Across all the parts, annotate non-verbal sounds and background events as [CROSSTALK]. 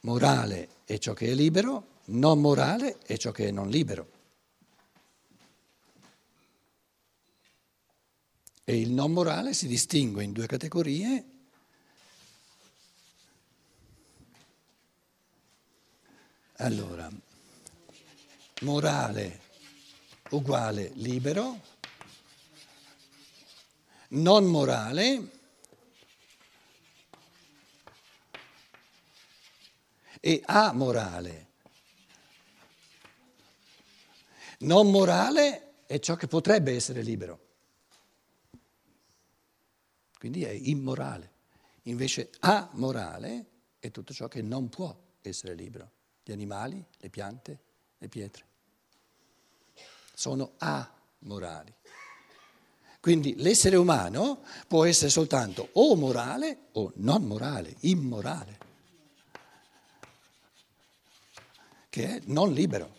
morale è ciò che è libero, non morale è ciò che è non libero. E il non morale si distingue in due categorie. Allora, morale uguale libero, non morale e amorale. Non morale è ciò che potrebbe essere libero, quindi è immorale. Invece amorale è tutto ciò che non può essere libero, gli animali, le piante, le pietre. Sono amorali. Quindi l'essere umano può essere soltanto o morale o non morale, immorale, che è non libero.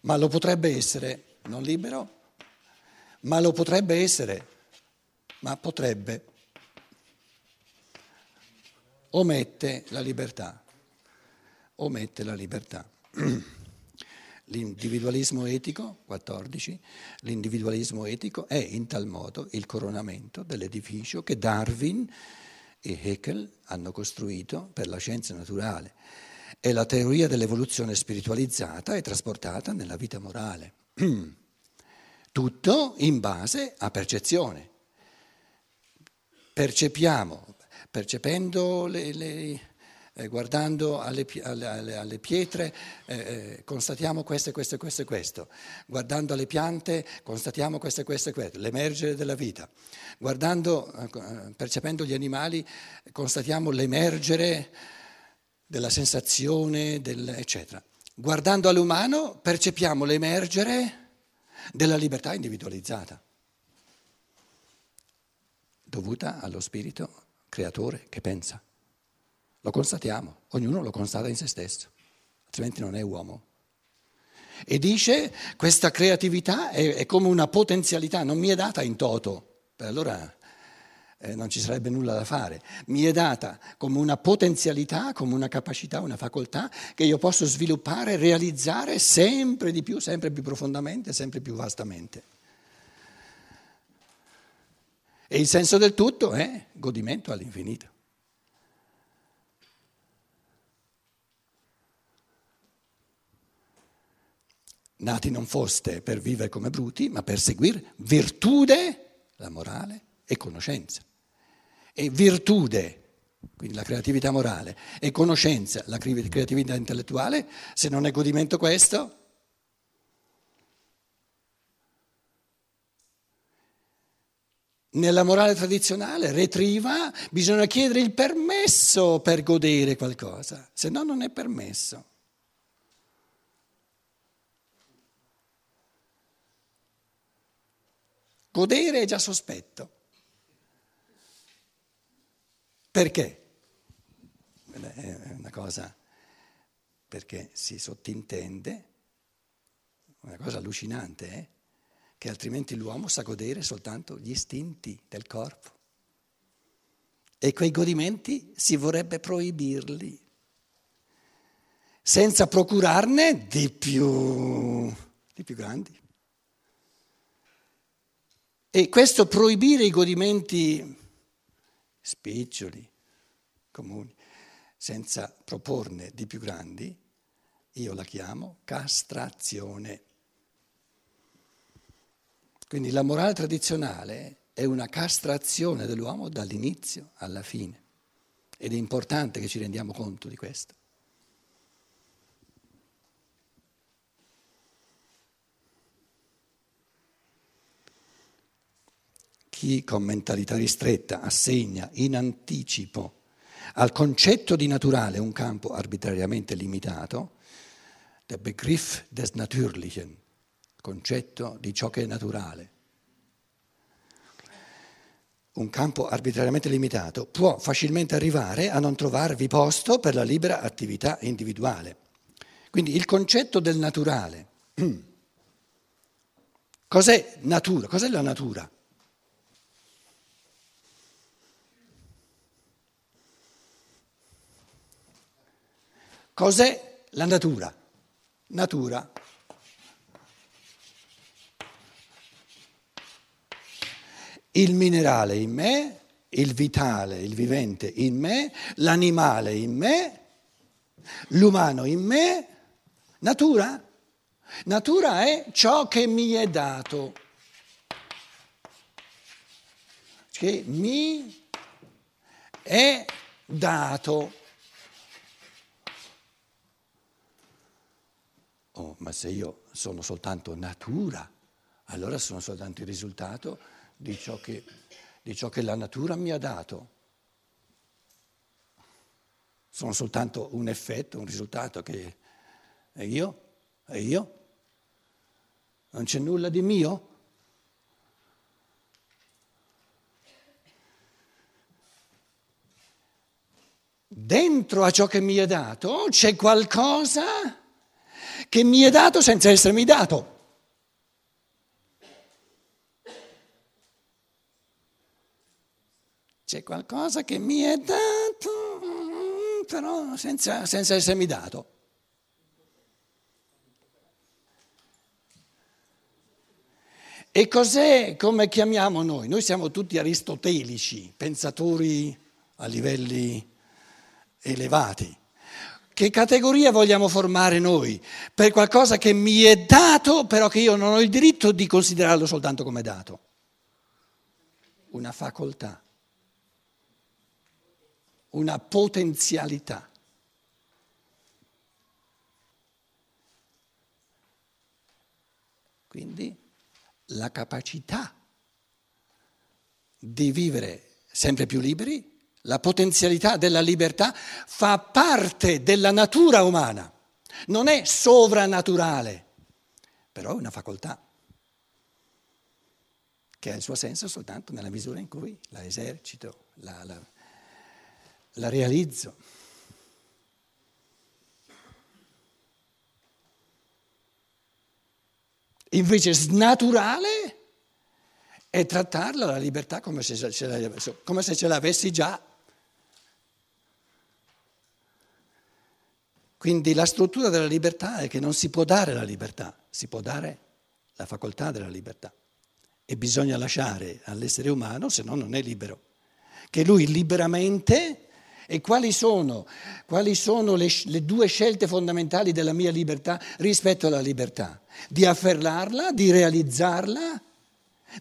Ma lo potrebbe essere non libero? Ma lo potrebbe essere, ma potrebbe. Omette la libertà, omette la libertà. [CLEARS THROAT] L'individualismo etico, 14, l'individualismo etico è in tal modo il coronamento dell'edificio che Darwin e Haeckel hanno costruito per la scienza naturale e la teoria dell'evoluzione spiritualizzata è trasportata nella vita morale. [CLEARS THROAT] Tutto in base a percezione. Percepiamo, percependo le, le eh, guardando alle, alle, alle pietre eh, eh, constatiamo questo e questo e questo e questo, guardando alle piante constatiamo questo e questo e questo, l'emergere della vita, guardando, eh, percependo gli animali constatiamo l'emergere della sensazione, del, eccetera. Guardando all'umano percepiamo l'emergere della libertà individualizzata, dovuta allo spirito creatore che pensa. Lo constatiamo, ognuno lo constata in se stesso, altrimenti non è uomo. E dice questa creatività è, è come una potenzialità, non mi è data in toto, allora eh, non ci sarebbe nulla da fare, mi è data come una potenzialità, come una capacità, una facoltà che io posso sviluppare realizzare sempre di più, sempre più profondamente, sempre più vastamente. E il senso del tutto è godimento all'infinito. nati non foste per vivere come bruti, ma per seguire virtude, la morale, e conoscenza. E virtude, quindi la creatività morale, e conoscenza, la creatività intellettuale, se non è godimento questo, Nella morale tradizionale retriva bisogna chiedere il permesso per godere qualcosa, se no non è permesso. Godere è già sospetto. Perché? È una cosa perché si sottintende, una cosa allucinante, eh? che altrimenti l'uomo sa godere soltanto gli istinti del corpo. E quei godimenti si vorrebbe proibirli, senza procurarne di più, di più grandi. E questo proibire i godimenti spiccioli, comuni, senza proporne di più grandi, io la chiamo castrazione. Quindi la morale tradizionale è una castrazione dell'uomo dall'inizio alla fine ed è importante che ci rendiamo conto di questo. Chi con mentalità ristretta assegna in anticipo al concetto di naturale un campo arbitrariamente limitato, der Begriff des Natürlichen, concetto di ciò che è naturale, un campo arbitrariamente limitato, può facilmente arrivare a non trovarvi posto per la libera attività individuale. Quindi il concetto del naturale. [CLEARS THROAT] Cos'è natura? Cos'è la natura? Cos'è la natura? Natura. Il minerale in me, il vitale, il vivente in me, l'animale in me, l'umano in me. Natura? Natura è ciò che mi è dato, che mi è dato. Oh, ma se io sono soltanto natura, allora sono soltanto il risultato di ciò che, di ciò che la natura mi ha dato. Sono soltanto un effetto, un risultato che... E io? E io? Non c'è nulla di mio? Dentro a ciò che mi è dato c'è qualcosa che mi è dato senza essermi dato. C'è qualcosa che mi è dato, però senza, senza essermi dato. E cos'è come chiamiamo noi? Noi siamo tutti aristotelici, pensatori a livelli elevati. Che categoria vogliamo formare noi per qualcosa che mi è dato, però che io non ho il diritto di considerarlo soltanto come dato? Una facoltà, una potenzialità. Quindi la capacità di vivere sempre più liberi, la potenzialità della libertà fa parte della natura umana, non è sovranaturale, però è una facoltà che ha il suo senso soltanto nella misura in cui la esercito, la, la, la realizzo. Invece snaturale è trattarla la libertà come se ce, l'avessi già. Quindi la struttura della libertà è che non si può dare la libertà, si può dare la facoltà della libertà. E bisogna lasciare all'essere umano, se no non è libero, che lui liberamente... E quali sono, quali sono le, le due scelte fondamentali della mia libertà rispetto alla libertà? di afferrarla, di realizzarla,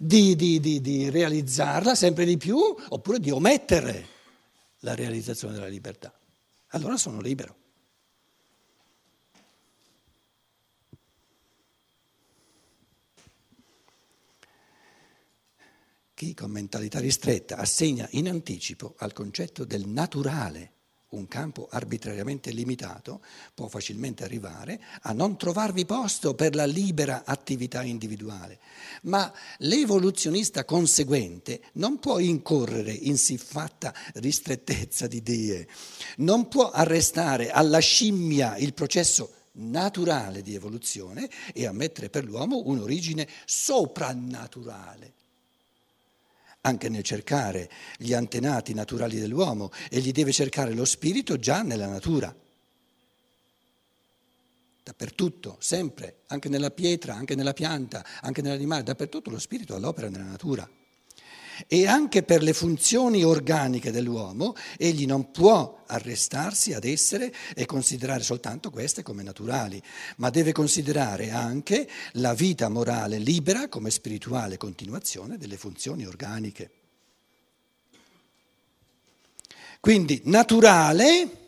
di, di, di, di, realizzarla sempre di più, oppure di omettere la realizzazione della libertà. Allora sono libero. Chi con mentalità ristretta assegna in anticipo al concetto del naturale un campo arbitrariamente limitato, può facilmente arrivare a non trovarvi posto per la libera attività individuale. Ma l'evoluzionista conseguente non può incorrere in siffatta ristrettezza di idee, non può arrestare alla scimmia il processo naturale di evoluzione e ammettere per l'uomo un'origine soprannaturale anche nel cercare gli antenati naturali dell'uomo, egli deve cercare lo spirito già nella natura. Dappertutto, sempre, anche nella pietra, anche nella pianta, anche nell'animale, dappertutto lo spirito all'opera nella natura e anche per le funzioni organiche dell'uomo egli non può arrestarsi ad essere e considerare soltanto queste come naturali, ma deve considerare anche la vita morale libera come spirituale continuazione delle funzioni organiche. Quindi naturale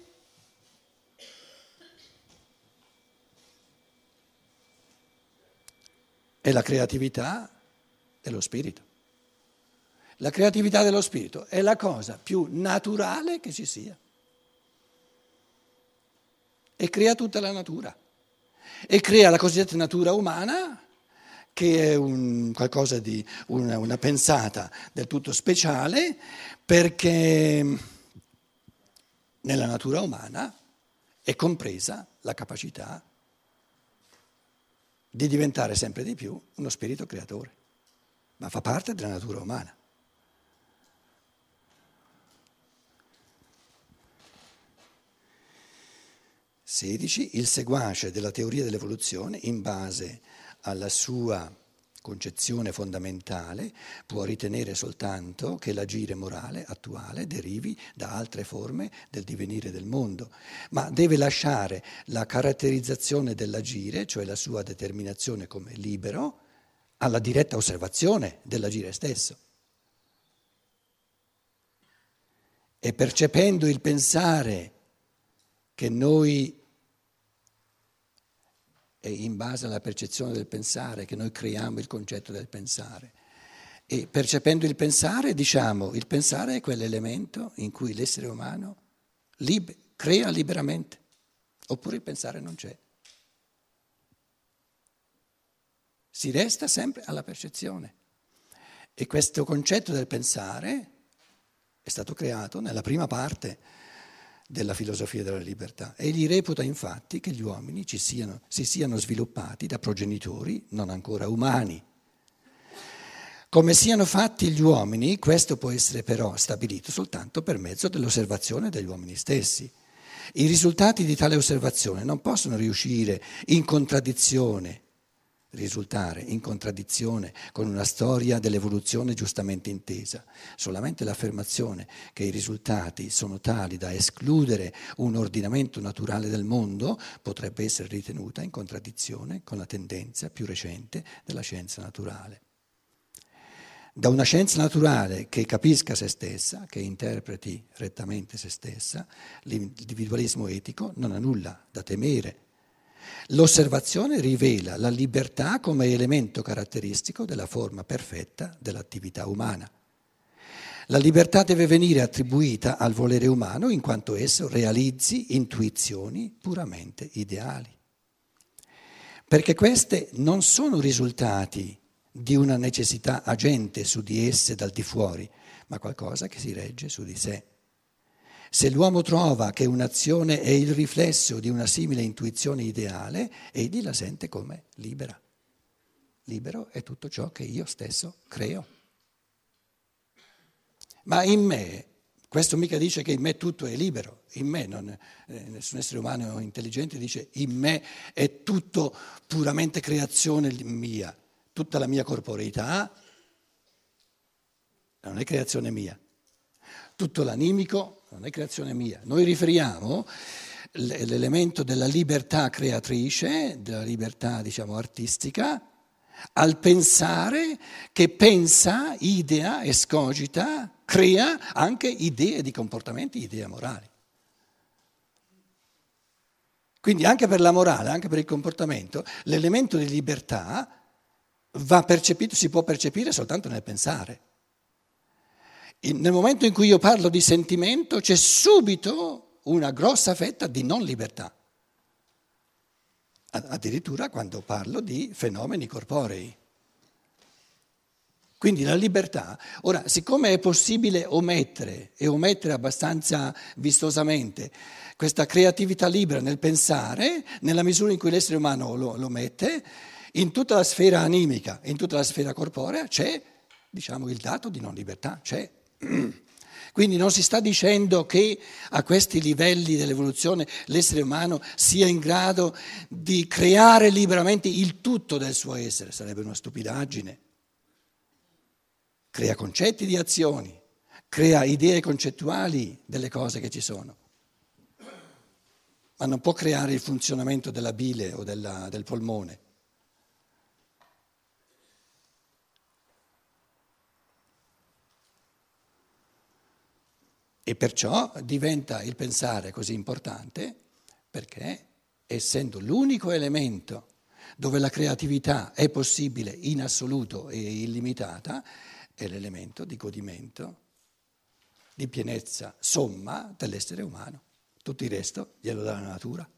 è la creatività dello spirito. La creatività dello spirito è la cosa più naturale che ci sia. E crea tutta la natura. E crea la cosiddetta natura umana, che è un, qualcosa di una, una pensata del tutto speciale, perché nella natura umana è compresa la capacità di diventare sempre di più uno spirito creatore, ma fa parte della natura umana. 16. Il seguace della teoria dell'evoluzione, in base alla sua concezione fondamentale, può ritenere soltanto che l'agire morale attuale derivi da altre forme del divenire del mondo, ma deve lasciare la caratterizzazione dell'agire, cioè la sua determinazione come libero, alla diretta osservazione dell'agire stesso. E percependo il pensare che noi è in base alla percezione del pensare che noi creiamo il concetto del pensare. E percependo il pensare, diciamo, il pensare è quell'elemento in cui l'essere umano lib- crea liberamente, oppure il pensare non c'è. Si resta sempre alla percezione. E questo concetto del pensare è stato creato nella prima parte della filosofia della libertà. Egli reputa infatti che gli uomini siano, si siano sviluppati da progenitori non ancora umani. Come siano fatti gli uomini, questo può essere però stabilito soltanto per mezzo dell'osservazione degli uomini stessi. I risultati di tale osservazione non possono riuscire in contraddizione risultare in contraddizione con una storia dell'evoluzione giustamente intesa. Solamente l'affermazione che i risultati sono tali da escludere un ordinamento naturale del mondo potrebbe essere ritenuta in contraddizione con la tendenza più recente della scienza naturale. Da una scienza naturale che capisca se stessa, che interpreti rettamente se stessa, l'individualismo etico non ha nulla da temere L'osservazione rivela la libertà come elemento caratteristico della forma perfetta dell'attività umana. La libertà deve venire attribuita al volere umano in quanto esso realizzi intuizioni puramente ideali. Perché queste non sono risultati di una necessità agente su di esse dal di fuori, ma qualcosa che si regge su di sé. Se l'uomo trova che un'azione è il riflesso di una simile intuizione ideale, egli la sente come libera. Libero è tutto ciò che io stesso creo. Ma in me, questo mica dice che in me tutto è libero, in me non, eh, nessun essere umano intelligente dice in me è tutto puramente creazione mia, tutta la mia corporeità non è creazione mia, tutto l'animico non è creazione mia. Noi riferiamo l'elemento della libertà creatrice, della libertà diciamo artistica, al pensare che pensa, idea, escogita, crea anche idee di comportamenti, idee morali. Quindi anche per la morale, anche per il comportamento, l'elemento di libertà va percepito, si può percepire soltanto nel pensare nel momento in cui io parlo di sentimento c'è subito una grossa fetta di non libertà, addirittura quando parlo di fenomeni corporei. Quindi la libertà, ora siccome è possibile omettere e omettere abbastanza vistosamente questa creatività libera nel pensare, nella misura in cui l'essere umano lo, lo mette, in tutta la sfera animica, in tutta la sfera corporea c'è, diciamo, il dato di non libertà, c'è. Quindi non si sta dicendo che a questi livelli dell'evoluzione l'essere umano sia in grado di creare liberamente il tutto del suo essere, sarebbe una stupidaggine. Crea concetti di azioni, crea idee concettuali delle cose che ci sono, ma non può creare il funzionamento della bile o della, del polmone. E perciò diventa il pensare così importante perché essendo l'unico elemento dove la creatività è possibile in assoluto e illimitata, è l'elemento di godimento, di pienezza somma dell'essere umano. Tutto il resto glielo dà la natura.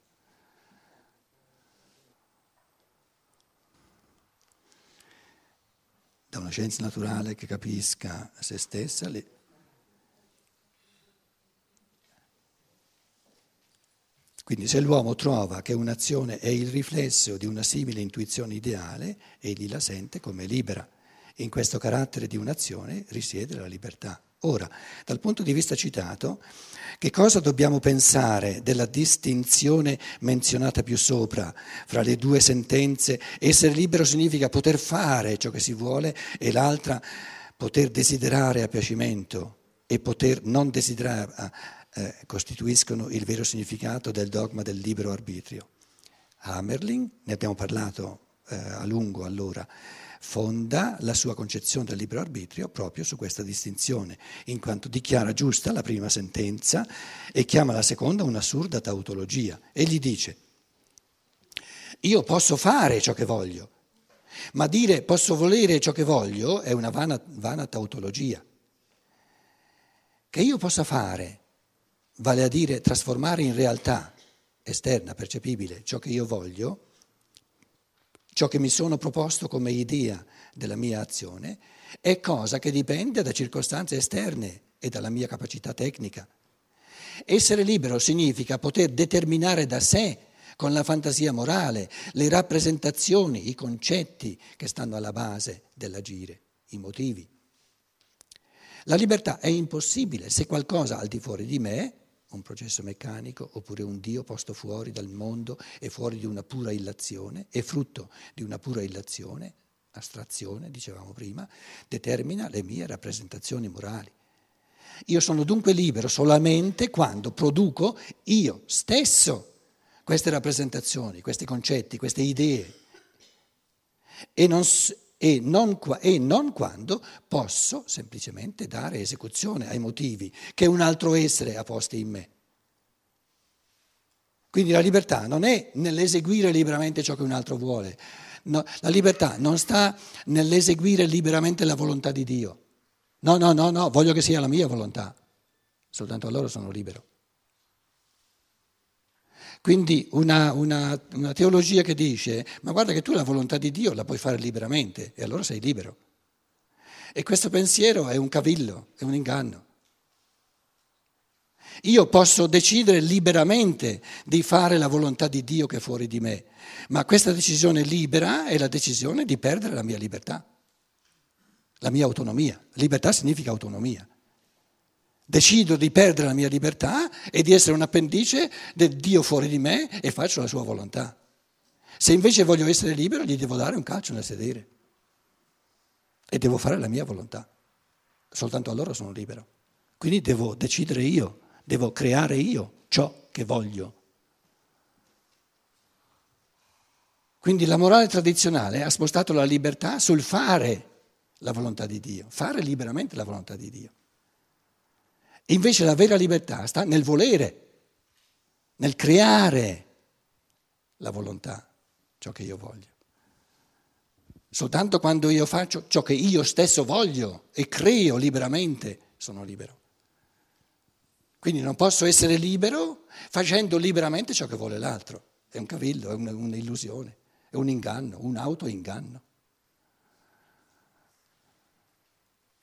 Da una scienza naturale che capisca se stessa, Quindi se l'uomo trova che un'azione è il riflesso di una simile intuizione ideale, egli la sente come libera. In questo carattere di un'azione risiede la libertà. Ora, dal punto di vista citato, che cosa dobbiamo pensare della distinzione menzionata più sopra fra le due sentenze? Essere libero significa poter fare ciò che si vuole e l'altra poter desiderare a piacimento e poter non desiderare eh, costituiscono il vero significato del dogma del libero arbitrio. Hamerling, ne abbiamo parlato eh, a lungo allora, fonda la sua concezione del libero arbitrio proprio su questa distinzione, in quanto dichiara giusta la prima sentenza e chiama la seconda un'assurda tautologia. E gli dice, io posso fare ciò che voglio, ma dire posso volere ciò che voglio è una vana, vana tautologia. Che io possa fare, vale a dire trasformare in realtà esterna, percepibile, ciò che io voglio, ciò che mi sono proposto come idea della mia azione, è cosa che dipende da circostanze esterne e dalla mia capacità tecnica. Essere libero significa poter determinare da sé, con la fantasia morale, le rappresentazioni, i concetti che stanno alla base dell'agire, i motivi. La libertà è impossibile se qualcosa al di fuori di me un processo meccanico oppure un Dio posto fuori dal mondo e fuori di una pura illazione, è frutto di una pura illazione, astrazione, dicevamo prima, determina le mie rappresentazioni morali. Io sono dunque libero solamente quando produco io stesso queste rappresentazioni, questi concetti, queste idee e non, e non, e non quando posso semplicemente dare esecuzione ai motivi che un altro essere ha posti in me. Quindi la libertà non è nell'eseguire liberamente ciò che un altro vuole, no, la libertà non sta nell'eseguire liberamente la volontà di Dio. No, no, no, no, voglio che sia la mia volontà, soltanto allora sono libero. Quindi una, una, una, teologia che dice, ma guarda che tu la volontà di Dio la puoi fare liberamente e allora sei libero. E questo pensiero è un cavillo, è un inganno. Io posso decidere liberamente di fare la volontà di Dio che è fuori di me, ma questa decisione libera è la decisione di perdere la mia libertà, la mia autonomia. Libertà significa autonomia. Decido di perdere la mia libertà e di essere un appendice del Dio fuori di me e faccio la sua volontà. Se invece voglio essere libero, gli devo dare un calcio nel sedere e devo fare la mia volontà. Soltanto allora sono libero. Quindi devo decidere io, devo creare io ciò che voglio. Quindi la morale tradizionale ha spostato la libertà sul fare la volontà di Dio, fare liberamente la volontà di Dio. Invece la vera libertà sta nel volere, nel creare la volontà, ciò che io voglio. Soltanto quando io faccio ciò che io stesso voglio e creo liberamente, sono libero. Quindi non posso essere libero facendo liberamente ciò che vuole l'altro. È un cavillo, è un'illusione, è un inganno, un autoinganno.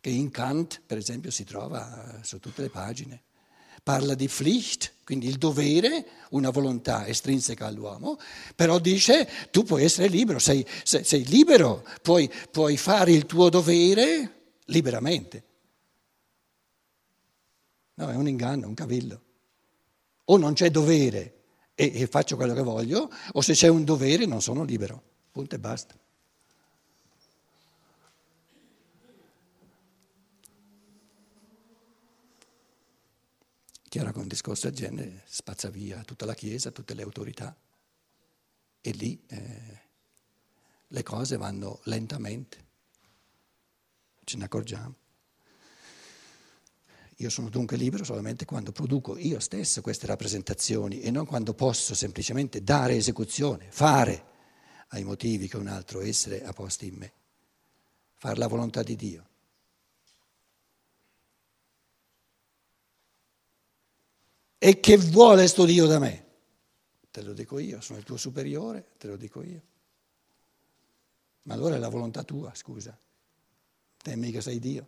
Che in Kant, per esempio, si trova su tutte le pagine. Parla di Pflicht, quindi il dovere, una volontà estrinseca all'uomo, però dice tu puoi essere libero, sei, sei, sei libero, puoi, puoi fare il tuo dovere liberamente. No, è un inganno, un cavillo. O non c'è dovere e, e faccio quello che voglio, o se c'è un dovere non sono libero. Punto e basta. Chiaro che un discorso del genere spazza via tutta la Chiesa, tutte le autorità e lì eh, le cose vanno lentamente, ce ne accorgiamo. Io sono dunque libero solamente quando produco io stesso queste rappresentazioni e non quando posso semplicemente dare esecuzione, fare ai motivi che un altro essere ha posti in me, fare la volontà di Dio. E che vuole sto Dio da me? Te lo dico io, sono il tuo superiore, te lo dico io. Ma allora è la volontà tua, scusa. Te mica sei Dio.